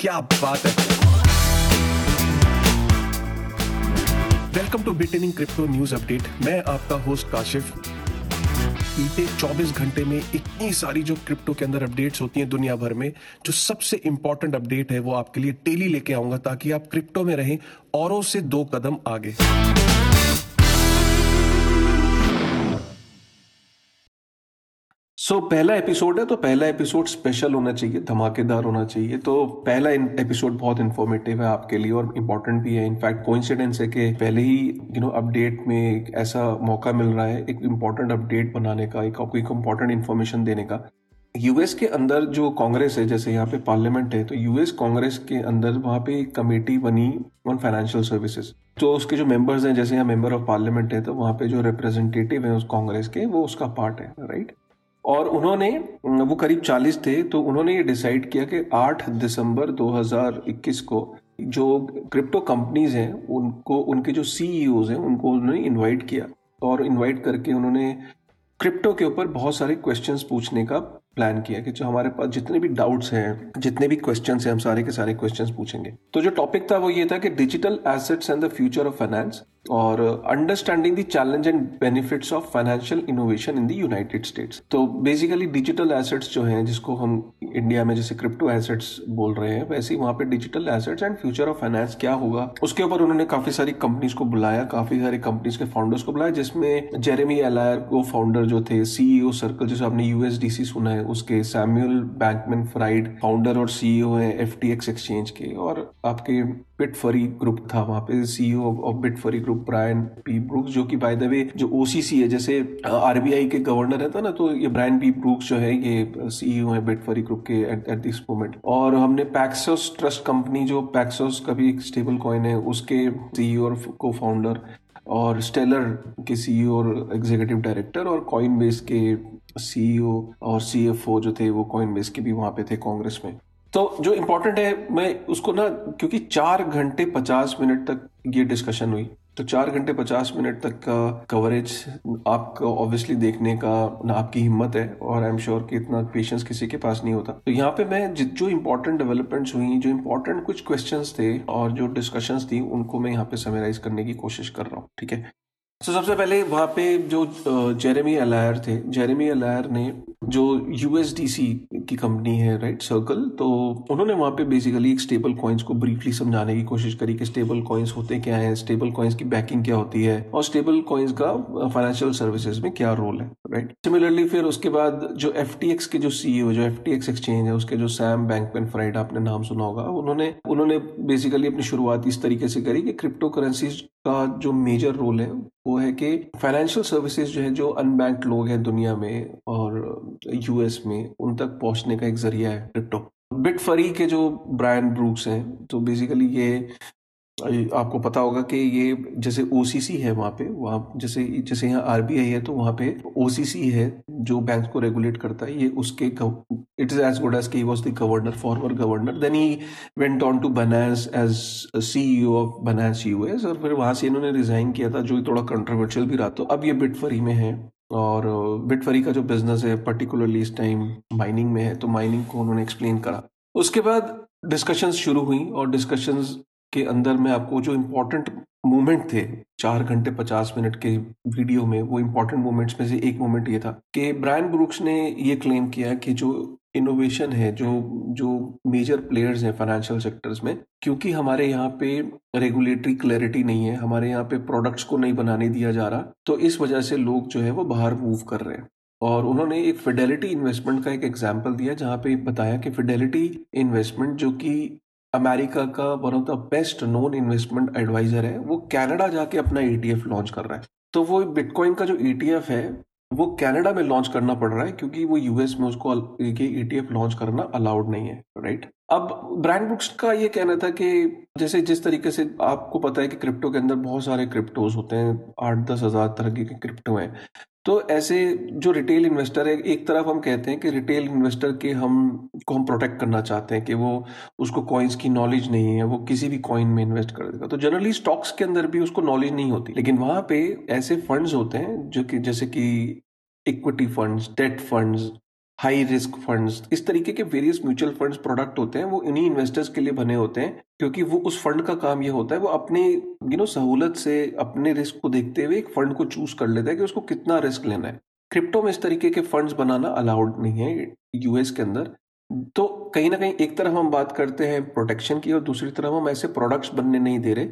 क्या बात है? Welcome to बिटेनिंग crypto news update मैं आपका होस्ट काशिफ। बीते 24 घंटे में इतनी सारी जो क्रिप्टो के अंदर अपडेट्स होती हैं दुनिया भर में, जो सबसे इंपॉर्टेंट अपडेट है वो आपके लिए डेली लेके आऊँगा ताकि आप क्रिप्टो में रहें औरों से दो कदम आगे। सो so, पहला एपिसोड है तो पहला एपिसोड स्पेशल होना चाहिए धमाकेदार होना चाहिए। तो पहला एपिसोड बहुत इन्फॉर्मेटिव है आपके लिए और इम्पोर्टेंट भी है। इनफैक्ट कोइंसिडेंस है कि पहले ही यू नो अपडेट में एक ऐसा मौका मिल रहा है एक इम्पोर्टेंट अपडेट बनाने का एक एक इम्पोर्टेंट इन्फॉर्मेशन देने का। यूएस के अंदर जो कांग्रेस है जैसे यहाँ पे पार्लियामेंट है तो यूएस कांग्रेस के अंदर वहाँ पे एक कमेटी बनी ऑन फाइनेंशियल सर्विसेज़ तो उसके जो मेंबर्स हैं जैसे यहाँ मेंबर ऑफ़ पार्लियामेंट है तो वहाँ पे जो रिप्रेजेंटेटिव है उस कांग्रेस के वो उसका पार्ट है राइट और उन्होंने वो करीब 40 थे तो उन्होंने ये डिसाइड किया कि 8 दिसंबर 2021 को जो क्रिप्टो कंपनीज़ हैं, उनको, उनके जो सीईओज हैं, उनको उन्होंने इनवाइट किया। और इनवाइट करके उन्होंने क्रिप्टो के ऊपर बहुत सारे क्वेश्चंस पूछने का प्लान किया कि जो हमारे पास जितने भी डाउट्स हैं, जितने भी क्वेश्चन हैं, हम सारे के सारे क्वेश्चन पूछेंगे। तो जो टॉपिक था वो ये था कि digital assets and the future of finance और understanding the challenge and benefits of financial innovation in the United States तो बेसिकली डिजिटल एसेट्स जो हैं, जिसको हम इंडिया में जैसे क्रिप्टो एसेट्स बोल रहे हैं, वैसे ही वहाँ पे digital assets and future of finance क्या होगा? उसके ऊपर उन्होंने काफ़ी सारी कंपनीज़ को बुलाया, काफ़ी सारी कंपनीज़ के फाउंडर्स को बुलाया, जिसमें जेरेमी एलायर को फाउंडर जो थे सीईओ सर्कल जैसे आपने यूएसडीसी सुना है, उसके सैम्यूल बैंकमैन फ्राइड फाउंडर और सीईओ हैं एफटीएक्स एक्सचेंज के, और आपके बिट फरी ग्रुप था वहाँ पे CEO of Bitfury group Brian P Brooks जो कि बाय द वे जो ओसीसी है, जैसे आरबीआई के गवर्नर रहता ना तो ये ब्रायन पी ब्रूक्स जो है, ये सीईओ है बिट फरी ग्रुप के एट दिस मोमेंट और हमने पैक्सोस ट्रस्ट कंपनी जो पैक्सोस का भी एक स्टेबल कॉइन है, उसके सीईओ और को फाउंडर और स्टेलर के सीईओ और एग्जीक्यूटिव डायरेक्टर और कॉइन बेस के सीईओ और सीएफओ जो थे, वो कॉइन बेस के भी वहाँ पे थे कांग्रेस में। तो जो इम्पोर्टेंट है, मैं उसको ना, क्योंकि चार घंटे पचास मिनट तक ये डिस्कशन हुई। तो चार घंटे पचास मिनट तक का कवरेज आपको ऑब्वियसली देखने का, ना आपकी हिम्मत है, और आई एम श्योर कि इतना पेशेंस किसी के पास नहीं होता। तो यहाँ पे मैं जो इम्पोर्टेंट डेवलपमेंट्स हुई, जो इम्पोर्टेंट कुछ क्वेश्चंस थे, और जो डिस्कशंस थी, उनको मैं यहाँ पे समराइज करने की कोशिश कर रहा हूँ, ठीक है? तो सबसे पहले वहाँ पे जो जेरेमी अलायर थे। जेरेमी अलायर ने जो यूएसडीसी की कंपनी है राइट सर्कल तो उन्होंने वहाँ पे बेसिकली एक स्टेबल कॉइन्स को ब्रीफली समझाने की कोशिश करी कि स्टेबल कॉइन्स होते क्या हैं स्टेबल कॉइन्स की बैकिंग क्या होती है, और स्टेबल कॉइन्स का फाइनेंशियल सर्विसेज़ में क्या रोल है राइट सिमिलरली फिर उसके बाद जो FTX के जो सीईओ जो एफ़ एक्सचेंज है, उसके जो सैम बैंकमैन फ्राइड आपने नाम सुना होगा, उन्होंने उन्होंने बेसिकली अपनी शुरुआत इस तरीके से करी कि क्रिप्टो करेंसीज का जो मेजर रोल है, वो है कि फाइनेंशियल सर्विसेज़ जो है, जो अनबैंक लोग हैं दुनिया में, और यूएस में उन तक पहुँचने का एक ज़रिया है क्रिप्टो बिट फरी के जो ब्रायन ब्रूक्स हैं तो बेसिकली ये आपको पता होगा कि ये जैसे ओसीसी है वहाँ पे, वहाँ जैसे जैसे यहाँ आरबीआई है तो वहाँ पे ओसीसी है जो बैंक को रेगुलेट करता है, ये उसके it is as good as के was the governor former governor then he went on to Binance as CEO of Binance US और फिर वहाँ से इन्होंने रिजाइन किया था, जो थोड़ा कंट्रोवर्शियल भी रहा। तो अब ये बिटफरी में है। और बिटफरी का जो बिज़नेस है पर्टिकुलरली इस टाइम माइनिंग में है तो माइनिंग को उन्होंने एक्सप्लेन करा। उसके बाद डिस्कशंस शुरू हुई और डिस्कशंस के अंदर में आपको जो इम्पोर्टेंट मोमेंट थे, चार घंटे पचास मिनट के वीडियो में, वो इम्पोर्टेंट मोमेंट्स में से एक मोमेंट ये था कि ब्रायन ब्रुक्स ने ये क्लेम किया कि जो इनोवेशन है जो जो मेजर प्लेयर्स हैं फाइनेंशियल सेक्टर्स में, क्योंकि हमारे यहाँ पे रेगुलेटरी क्लैरिटी नहीं है, हमारे यहाँ पे प्रोडक्ट्स को नहीं बनाने दिया जा रहा तो इस वजह से लोग जो है वो बाहर मूव कर रहे हैं। और उन्होंने एक फिडेलिटी इन्वेस्टमेंट का एक एग्ज़ाम्पल दिया, जहाँ पे बताया कि फिडेलिटी इन्वेस्टमेंट जो कि अमेरिका का one of the best known investment adviser है, वो कनाडा जाके अपना ईटीएफ e लॉन्च कर रहा है। तो वो बिटकॉइन का जो ईटीएफ e है वो कनाडा में लॉन्च करना पड़ रहा है, क्योंकि वो यूएस में उसको ईटीएफ लॉन्च करना अलाउड नहीं है राइट अब ब्रांड बुक्स का ये कहना था कि जैसे जिस तरीके से आपको पता है कि क्रिप्टो के अंदर बहुत सारे क्रिप्टोज होते हैं, आठ दस हज़ार तरह के क्रिप्टो हैं। तो ऐसे जो रिटेल इन्वेस्टर है, एक तरफ़ हम कहते हैं कि रिटेल इन्वेस्टर के हम, को हम प्रोटेक्ट करना चाहते हैं कि वो उसको कॉइन्स की नॉलेज नहीं है, वो किसी भी कॉइन में इन्वेस्ट कर देगा। तो जनरली स्टॉक्स के अंदर भी उसको नॉलेज नहीं होती। लेकिन वहाँ पे ऐसे फंड्स होते हैं जो कि जैसे कि equity funds debt funds high risk funds इस तरीके के वेरियस म्यूचुअल फंड्स प्रोडक्ट होते हैं, वो इन्हीं इन्वेस्टर्स के लिए बने होते हैं, क्योंकि वो उस फंड का काम ये होता है, वो अपने यू नो सहूलत से अपने रिस्क को देखते हुए एक फंड को चूज़ कर लेता है कि उसको कितना रिस्क लेना है। क्रिप्टो में इस तरीके के फंड्स बनाना अलाउड नहीं है यूएस के अंदर। तो कहीं ना कहीं एक तरफ़ हम बात करते हैं प्रोटेक्शन की और दूसरी तरफ़ हम ऐसे प्रोडक्ट्स बनने नहीं दे रहे,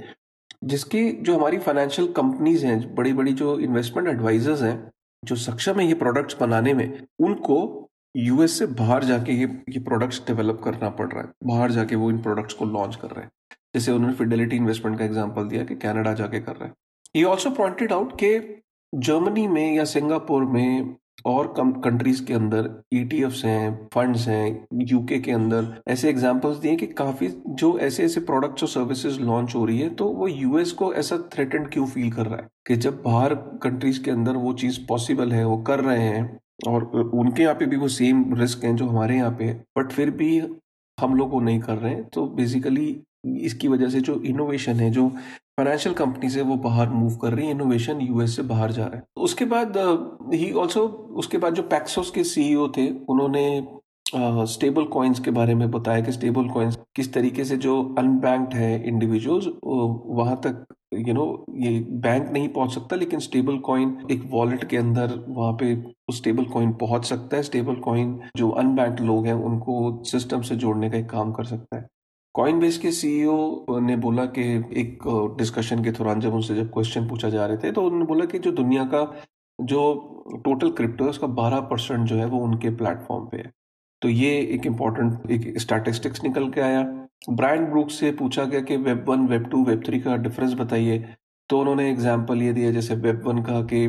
जिसकी जो हमारी फाइनेंशियल कंपनीज़ हैं बड़ी बड़ी जो इन्वेस्टमेंट एडवाइजर्स हैं, जो सक्षम है ये प्रोडक्ट्स बनाने में, उनको यूएस से बाहर जाके ये ये प्रोडक्ट्स डेवलप करना पड़ रहा है। बाहर जाके वो इन प्रोडक्ट्स को लॉन्च कर रहे हैं। जैसे उन्होंने फिडेलिटी इन्वेस्टमेंट का एग्जांपल दिया कि कनाडा जाके कर रहे हैं। ये ऑल्सो पॉइंटेड आउट कि जर्मनी में या सिंगापुर में और कम कंट्रीज़ के अंदर ई e हैं फंड्स हैं यूके के अंदर ऐसे एग्जांपल्स दिए कि काफ़ी जो ऐसे ऐसे प्रोडक्ट्स और सर्विसेज़ लॉन्च हो रही है तो वो यूएस को ऐसा थ्रेटेंड क्यों फील कर रहा है? कि जब बाहर कंट्रीज़ के अंदर वो चीज़ पॉसिबल है, वो कर रहे हैं और उनके यहाँ पे भी वो सेम रिस्क हैं जो हमारे यहाँ पे है बट फिर भी हम लोग वो नहीं कर रहे हैं। तो बेसिकली इसकी वजह से जो इनोवेशन है जो फाइनेंशियल कंपनी से वो बाहर मूव कर रही है। इनोवेशन यूएस से बाहर जा रहा है। उसके बाद ही ऑल्सो उसके बाद जो पैक्सोस के सीईओ थे उन्होंने स्टेबल uh, कॉइन्स के बारे में बताया कि स्टेबल कॉइन्स किस तरीके से जो अनबैंक्ड है इंडिविजुअल्स वहाँ तक यू नो ये बैंक नहीं पहुँच सकता, लेकिन स्टेबल कॉइन एक वॉलेट के अंदर वहाँ पे उस स्टेबल कॉइन पहुँच सकता है। स्टेबल कॉइन जो अनबैंक्ड लोग हैं, उनको सिस्टम से जोड़ने का एक काम कर सकता है। कॉइन बेस के सीईओ ने बोला कि एक डिस्कशन के दौरान जब उनसे जब क्वेश्चन पूछा जा रहे थे तो उन्होंने बोला कि जो दुनिया का जो टोटल क्रिप्टो है, उसका 12 परसेंट जो है वो उनके प्लेटफॉर्म पे है। तो ये एक इंपॉर्टेंट एक स्टैटिस्टिक्स निकल के आया। ब्रायन ब्रूक से पूछा गया कि web one web two web three का डिफरेंस बताइए। तो उन्होंने एग्ज़ाम्पल ये दिया, जैसे वेब वन का कि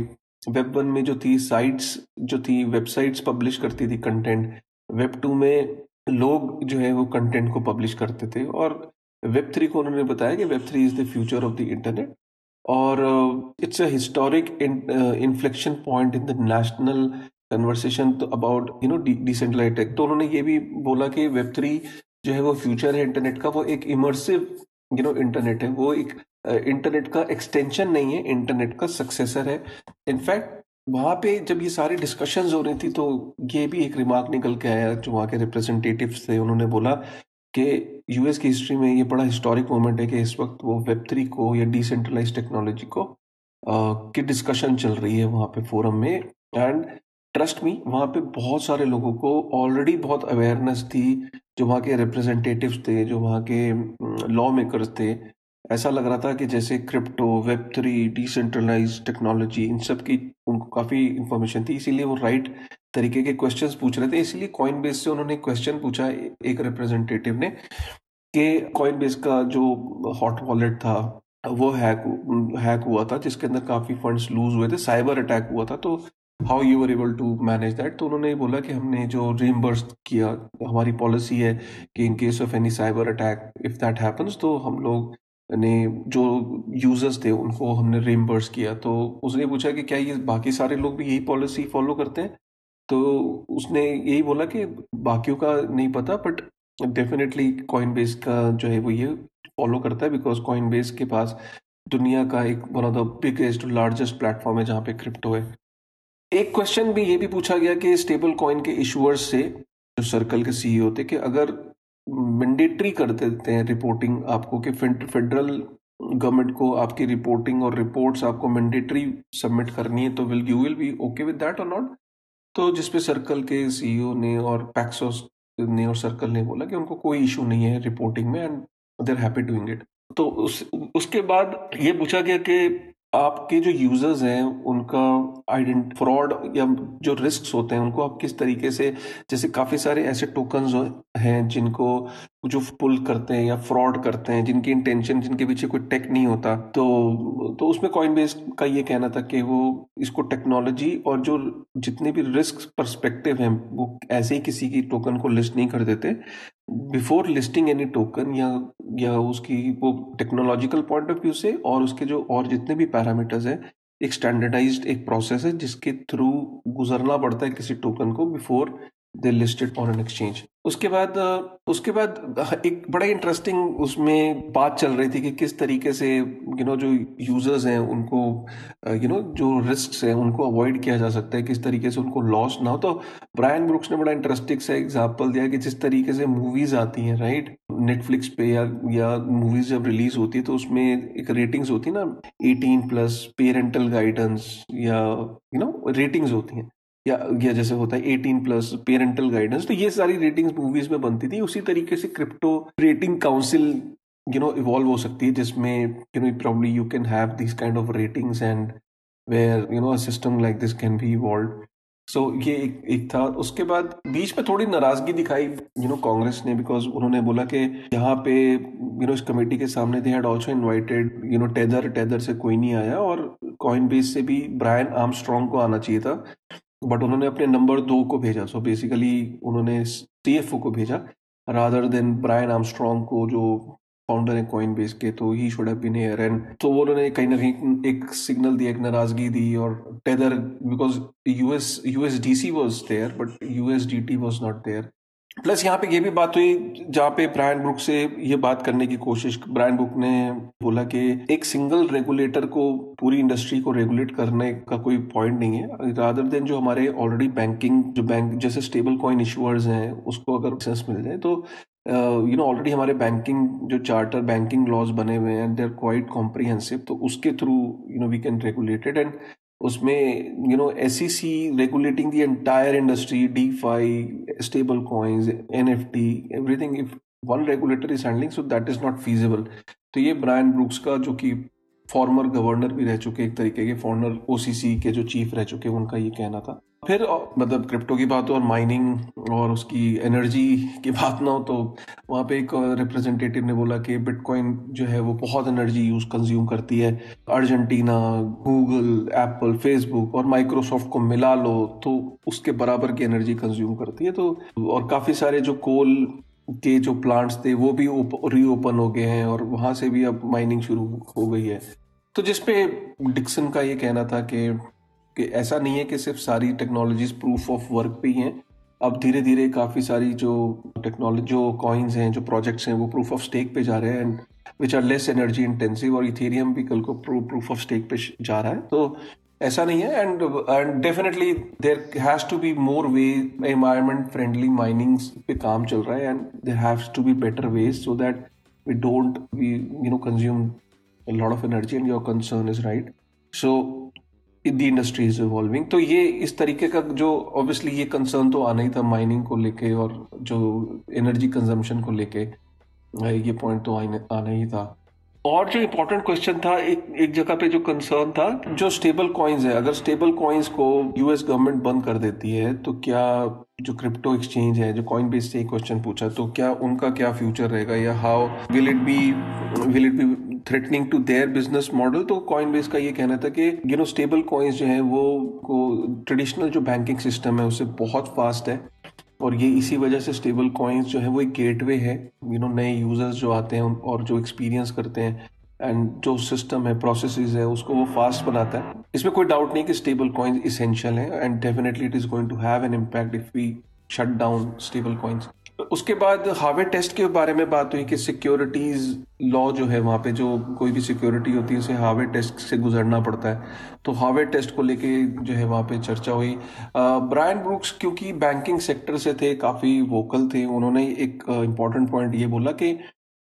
वेब वन में जो थी साइट्स जो थी वेबसाइट्स पब्लिश करती थी कंटेंट वेब टू में लोग जो है वो कंटेंट को पब्लिश करते थे। और वेब थ्री को उन्होंने बताया कि web three is the future of the internet और it's a historic inflection point in the national conversation about you know decentralise tech तो उन्होंने ये भी बोला कि वेब थ्री जो है वो फ्यूचर है इंटरनेट का वो एक इमर्सिव यू नो इंटरनेट है। वो एक इंटरनेट uh, का एक्सटेंशन नहीं है इंटरनेट का सक्सेसर है। इनफैक्ट वहाँ पे जब ये सारी डिस्कशन हो रही थी तो ये भी एक रिमार्क निकल के आया जो वहाँ के रिप्रेजेंटेटिव थे उन्होंने बोला कि यूएस की हिस्ट्री में ये बड़ा हिस्टोरिक मोमेंट है कि इस वक्त वो वेब थ्री को या डिसेंट्रलाइज टेक्नोलॉजी को आ, की डिस्कशन चल रही है वहाँ पे फोरम में। एंड ट्रस्ट मी, वहाँ पे बहुत सारे लोगों को ऑलरेडी बहुत अवेयरनेस थी, जो वहाँ के रिप्रेजेंटेटिव्स थे, जो वहाँ के लॉ मेकर्स थे। ऐसा लग रहा था कि जैसे crypto web three decentralise technology इन सब की उनको काफ़ी इन्फॉर्मेशन थी। इसीलिए वो राइट तरीके के क्वेश्चंस पूछ रहे थे। इसलिए कॉइन बेस से उन्होंने क्वेश्चन पूछा, एक रिप्रेजेंटेटिव ने, कि कॉइन बेस का जो हॉट वॉलेट था, वो हैक हैक हुआ था, जिसके अंदर काफ़ी फंड्स लूज हुए थे। साइबर अटैक हुआ था तो how you are able to manage that तो उन्होंने बोला कि हमने जो रीइम्बर्स किया, हमारी पॉलिसी है कि in case of any cyber attack if that happens तो हम लोग ने जो यूज़र्स थे, उनको हमने रिम्बर्स किया। तो उसने पूछा कि क्या ये बाकी सारे लोग भी यही पॉलिसी फॉलो करते हैं? तो उसने यही बोला कि बाकियों का नहीं पता बट डेफिनेटली कॉइन बेस का जो है वो ये फॉलो करता है बिकॉज़ कॉइन बेस के पास दुनिया का एक one of the biggest largest platform है जहाँ पे क्रिप्टो है। एक क्वेश्चन भी ये भी पूछा गया कि स्टेबल कॉइन के इशूअर्स से, जो सर्कल के सीईओ थे, कि अगर मैंडेटरी कर देते हैं रिपोर्टिंग आपको, कि फेडरल गवर्नमेंट को आपकी रिपोर्टिंग और रिपोर्ट्स आपको मैंडेटरी सबमिट करनी है तो will you will be okay with that और नॉट तो जिसपे सर्कल के सीईओ ने और पैक्सोस ने और सर्कल ने बोला कि उनको कोई इशू नहीं है रिपोर्टिंग में and they are happy doing it तो उस, उसके बाद ये पूछा गया कि आपके जो यूज़र्स हैं, उनका आइडेंट फ्रॉड या जो रिस्क होते हैं, उनको आप किस तरीके से, जैसे काफ़ी सारे ऐसे टोकन हैं जिनको जो पुल करते हैं या फ्रॉड करते हैं, जिनकी इंटेंशन जिनके पीछे कोई टेक नहीं होता तो तो उसमें कॉइन बेस का ये कहना था कि वो इसको टेक्नोलॉजी और जो जितने भी रिस्क परस्पेक्टिव हैं, वो ऐसे ही किसी की टोकन को लिस्ट नहीं कर देते बिफोर लिस्टिंग एनी टोकन या या उसकी वो टेक्नोलॉजिकल पॉइंट ऑफ़ व्यू से और उसके जो और जितने भी पैरामीटर्स हैं, एक स्टैंडर्डाइज्ड एक प्रोसेस है जिसके थ्रू गुजरना पड़ता है किसी टोकन को before they listed on an exchange उसके बाद उसके बाद एक बड़ा इंटरेस्टिंग उसमें बात चल रही थी कि किस तरीके से यू नो जो यूज़र्स हैं, उनको यू नो जो रिस्क हैं, उनको अवॉइड किया जा सकता है, किस तरीके से उनको लॉस ना हो। तो ब्रायन ब्रुक्स ने बड़ा इंटरेस्टिंग सा एग्जांपल दिया कि जिस तरीके से मूवीज़ आती हैं राइट नेटफ्लिक्स पे या या मूवीज़ जब रिलीज़ होती है तो उसमें एक रेटिंग्स होती है ना 18 प्लस पेरेंटल गाइडेंस या यू नो रेटिंग्स होती हैं। या या जैसे होता है 18 प्लस पेरेंटल गाइडेंस तो ये सारी रेटिंग्स मूवीज़ में बनती थी। उसी तरीके से crypto rating council you know evolve हो सकती है, जिसमें you know probably you can have this kind of ratings and where you know system like this can be evolve so ये एक एक था। उसके बाद बीच में थोड़ी नाराज़गी दिखाई यू नो कांग्रेस ने बिकॉज़ उन्होंने बोला कि यहाँ पे यू नो इस कमेटी के सामने they had also invited you know Tether Tether से कोई नहीं आया और कॉइन बेस से भी ब्रायन आर्मस्ट्रॉन्ग को आना चाहिए था। बट उन्होंने अपने नंबर दो को भेजा। सो so बेसिकली उन्होंने सी एफ़ ओ को भेजा। रादर देन ब्रायन आर्मस्ट्रॉन्ग को जो फाउंडर है कॉइन बेस के तो he should have been here and तो वो उन्होंने कहीं ना कहीं एक सिग्नल दिया एक नाराज़गी दी और Tether because US USDC was there but USDT was not there plus यहाँ पे ये भी बात हुई, जहाँ पे ब्रायन ब्रुक से ये बात करने की कोशिश ब्रायन ब्रुक ने बोला कि एक सिंगल रेगुलेटर को, पूरी इंडस्ट्री को रेगुलेट करने का कोई पॉइंट नहीं है। रादर देन जो हमारे ऑलरेडी बैंकिंग जो बैंक जैसे स्टेबल कॉइन इशूअर्स हैं, उसको अगर एक्सेस मिल जाए तो यू नो ऑलरेडी हमारे बैंकिंग जो चार्टर बैंकिंग लॉज बने हुए हैं दे आर क्वाइट कॉम्प्रीहेंसिव तो उसके through you know we can regulated and उसमें you know S C C regulating the entire industry DeFi stable coins N F T everything if one regulator is handling so that is not feasible तो ये Brian brooks का, जो कि former governor भी रह चुके, एक तरीके के फॉर्नर सी के जो चीफ रह चुके, उनका ये कहना था। फिर मतलब क्रिप्टो की बात हो और माइनिंग और उसकी एनर्जी की बात ना हो तो वहाँ पे एक रिप्रेजेंटेटिव ने बोला कि बिटकॉइन जो है वो बहुत एनर्जी यूज़ कंज्यूम करती है। अर्जेंटीना गूगल एप्पल फेसबुक और माइक्रोसॉफ्ट को मिला लो तो उसके बराबर की एनर्जी कंज्यूम करती है। तो और काफ़ी सारे जो कोल के जो प्लांट्स थे, वो भी रीओपन हो गए हैं और वहाँ से भी अब माइनिंग शुरू हो गई है। तो जिसपे डिक्सन का ये कहना था कि कि ऐसा नहीं है कि सिर्फ़ सारी टेक्नोलॉजीज़ प्रूफ ऑफ़ वर्क पे ही हैं। अब धीरे धीरे काफ़ी सारी जो टेक्नोलॉजी जो कॉइन्स हैं, जो प्रोजेक्ट्स हैं, वो प्रूफ ऑफ़ स्टेक पे जा रहे हैं and which are less energy intensive और इथेरियम भी कल को प्रूफ ऑफ़ स्टेक पे जा रहा है। तो ऐसा नहीं है and and definitely there has to be more way environment friendly mining पे काम चल रहा है and there have to be better ways so that we don't we you know consume lot of energy and your concern is right so the industry is evolving तो ये इस तरीके का जो ऑब्वियसली ये कंसर्न तो आना ही था माइनिंग को लेके और जो एनर्जी कंजम्पशन को लेके ये पॉइंट तो आना ही था। और जो इम्पोर्टेंट क्वेश्चन था, एक एक जगह पे जो कंसर्न था, जो स्टेबल कॉइन्स है, अगर स्टेबल कॉइन्स को यूएस गवर्नमेंट बंद कर देती है तो क्या जो क्रिप्टो एक्सचेंज है, जो कॉइन बेस से क्वेश्चन पूछा तो क्या उनका क्या फ्यूचर रहेगा या how will it be will it be threatening to their business model तो कॉइन बेस का ये कहना था कि यू नो स्टेबल कॉइन्स जो है, वो को ट्रेडिशनल जो बैंकिंग सिस्टम है, उससे बहुत फास्ट है। और ये इसी वजह से स्टेबल कॉइन्स जो है, वो एक गेटवे है। यू नो नए यूज़र्स जो आते हैं, और जो एक्सपीरियंस करते हैं एंड जो सिस्टम है प्रोसेस है, उसको वो फास्ट बनाता है। इसमें कोई डाउट नहीं कि स्टेबल कॉइन्स इसेंशियल है and definitely it is going to have an impact if we shut down stable coins उसके बाद हार्वे टेस्ट के बारे में बात हुई कि सिक्योरिटीज लॉ जो है वहाँ पे जो कोई भी सिक्योरिटी होती है, उसे हार्वे टेस्ट से गुजरना पड़ता है। तो हार्वे टेस्ट को लेके जो है वहाँ पे चर्चा हुई। ब्रायन ब्रुक्स क्योंकि बैंकिंग सेक्टर से थे, काफ़ी वोकल थे, उन्होंने एक इंपॉर्टेंट पॉइंट ये बोला कि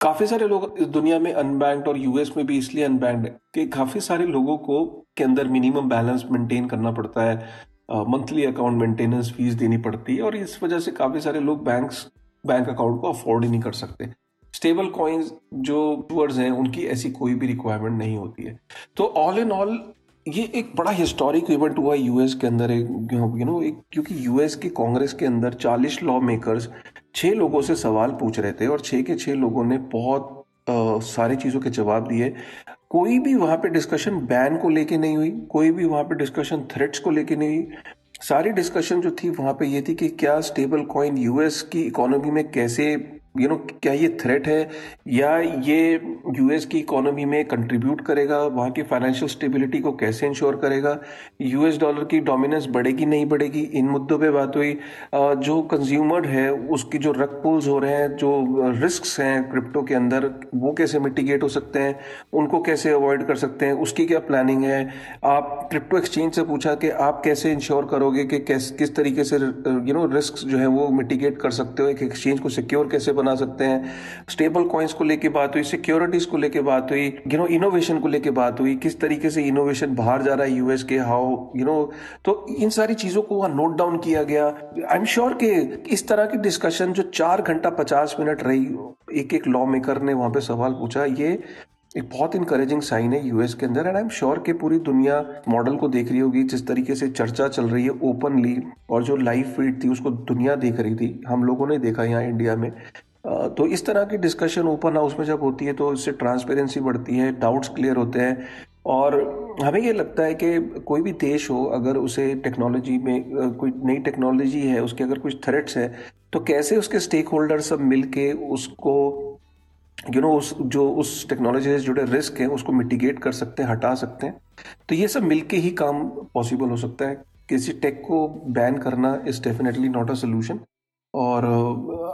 काफ़ी सारे लोग इस दुनिया में अनबैंक्ड और यूएस में भी इसलिए अनबैंक्ड है कि काफ़ी सारे लोगों को के अंदर मिनिमम बैलेंस मेंटेन करना पड़ता है। मंथली अकाउंट मेंटेनेंस फ़ीस देनी पड़ती है और इस वजह से काफ़ी सारे लोग बैंक्स बैंक अकाउंट को अफोर्ड ही नहीं कर सकते। स्टेबल कॉइन्स जो टूअर्स हैं, उनकी ऐसी कोई भी रिक्वायरमेंट नहीं होती है। तो ऑल इन ऑल ये एक बड़ा हिस्टोरिक इवेंट हुआ यूएस के अंदर एक यू नो एक, क्योंकि यूएस के कांग्रेस के अंदर 40 लॉ मेकर्स छह लोगों से सवाल पूछ रहे थे और छह के छह लोगों ने बहुत सारी चीज़ों के जवाब दिए। कोई भी वहाँ पे डिस्कशन बैन को लेके नहीं हुई, कोई भी वहाँ पे डिस्कशन थ्रेट्स को लेके नहीं हुई। सारी डिस्कशन जो थी वहाँ पे ये थी कि क्या स्टेबल कॉइन यूएस की इकोनॉमी में कैसे यू नो क्या ये थ्रेट है? या ये यूएस की इकोनॉमी में कंट्रीब्यूट करेगा? वहाँ की फाइनेंशियल स्टेबिलिटी को कैसे इंश्योर करेगा? यूएस डॉलर की डोमिनेंस बढ़ेगी, नहीं बढ़ेगी? इन मुद्दों पे बात हुई। जो कंज्यूमर है, उसकी जो रक पुल्स हो रहे हैं, जो रिस्क हैं क्रिप्टो के अंदर, वो कैसे मिटिगेट हो सकते हैं? उनको कैसे अवॉइड कर सकते हैं? उसकी क्या प्लानिंग है? आप क्रिप्टो एक्सचेंज से पूछा कि आप कैसे इंश्योर करोगे कि किस तरीके से यू नो रिस्क जो है वो मिटिगेट कर सकते हो? एक एक्सचेंज को सिक्योर कैसे बना सकते हैं। स्टेबल कॉइन्स को लेके बात हुई सिक्योरिटीज को लेके बात हुई यू नो इनोवेशन को लेके बात हुई, किस तरीके से इनोवेशन बाहर जा रहा है यूएस के हाउ यू नो तो इन सारी चीज़ों को वहाँ नोट डाउन किया गया। आई एम श्योर के इस तरह की डिस्कशन जो चार घंटा पचास मिनट रही एक एक लॉ मेकर ने वहाँ पे सवाल पूछा, ये एक बहुत इंकरेजिंग साइन है यूएस के अंदर। एंड आई एम श्योर कि पूरी दुनिया मॉडल को देख रही होगी, जिस तरीके से चर्चा चल रही है ओपनली और जो लाइव फ़ीड थी, उसको दुनिया देख रही थी। हम लोगों ने देखा यहाँ इंडिया में। तो इस तरह की डिस्कशन ओपन हाउस में जब होती है तो इससे ट्रांसपेरेंसी बढ़ती है डाउट्स क्लियर होते हैं। और हमें ये लगता है कि कोई भी देश हो, अगर उसे टेक्नोलॉजी में कोई नई टेक्नोलॉजी है, उसके अगर कुछ थ्रेट्स हैं तो कैसे उसके स्टेक होल्डर सब मिल के उसको यू नो उस, जो उस टेक्नोलॉजी से जुड़े रिस्क हैं, उसको मिटिगेट कर सकते हैं, हटा सकते हैं। तो ये सब मिलके ही काम पॉसिबल हो सकता है। किसी टेक को बैन करना is definitely not a solution और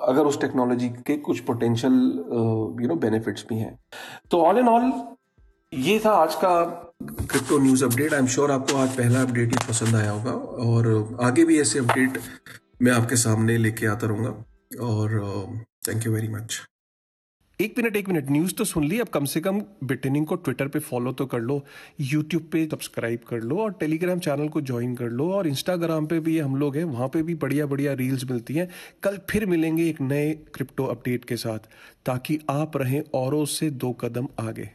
अगर उस टेक्नोलॉजी के कुछ पोटेंशियल यू नो बेनिफिट्स भी हैं। तो ऑल एंड ऑल ये था आज का crypto news update I am sure आपको आज पहला अपडेट ही पसंद आया होगा। और, आगे भी ऐसे अपडेट मैं आपके सामने लेके आता रहूँगा। और थैंक यू वेरी मच एक मिनट एक मिनट न्यूज़ तो सुन ली, अब कम से कम ब्रिटेनिंग को ट्विटर पे फॉलो तो कर लो यूट्यूब पे सब्सक्राइब कर लो और टेलीग्राम चैनल को ज्वाइन कर लो और इंस्टाग्राम पे भी हम लोग हैं, वहाँ पे भी बढ़िया बढ़िया रील्स मिलती हैं। कल फिर मिलेंगे एक नए क्रिप्टो अपडेट के साथ, ताकि आप रहें औरों से दो कदम आगे।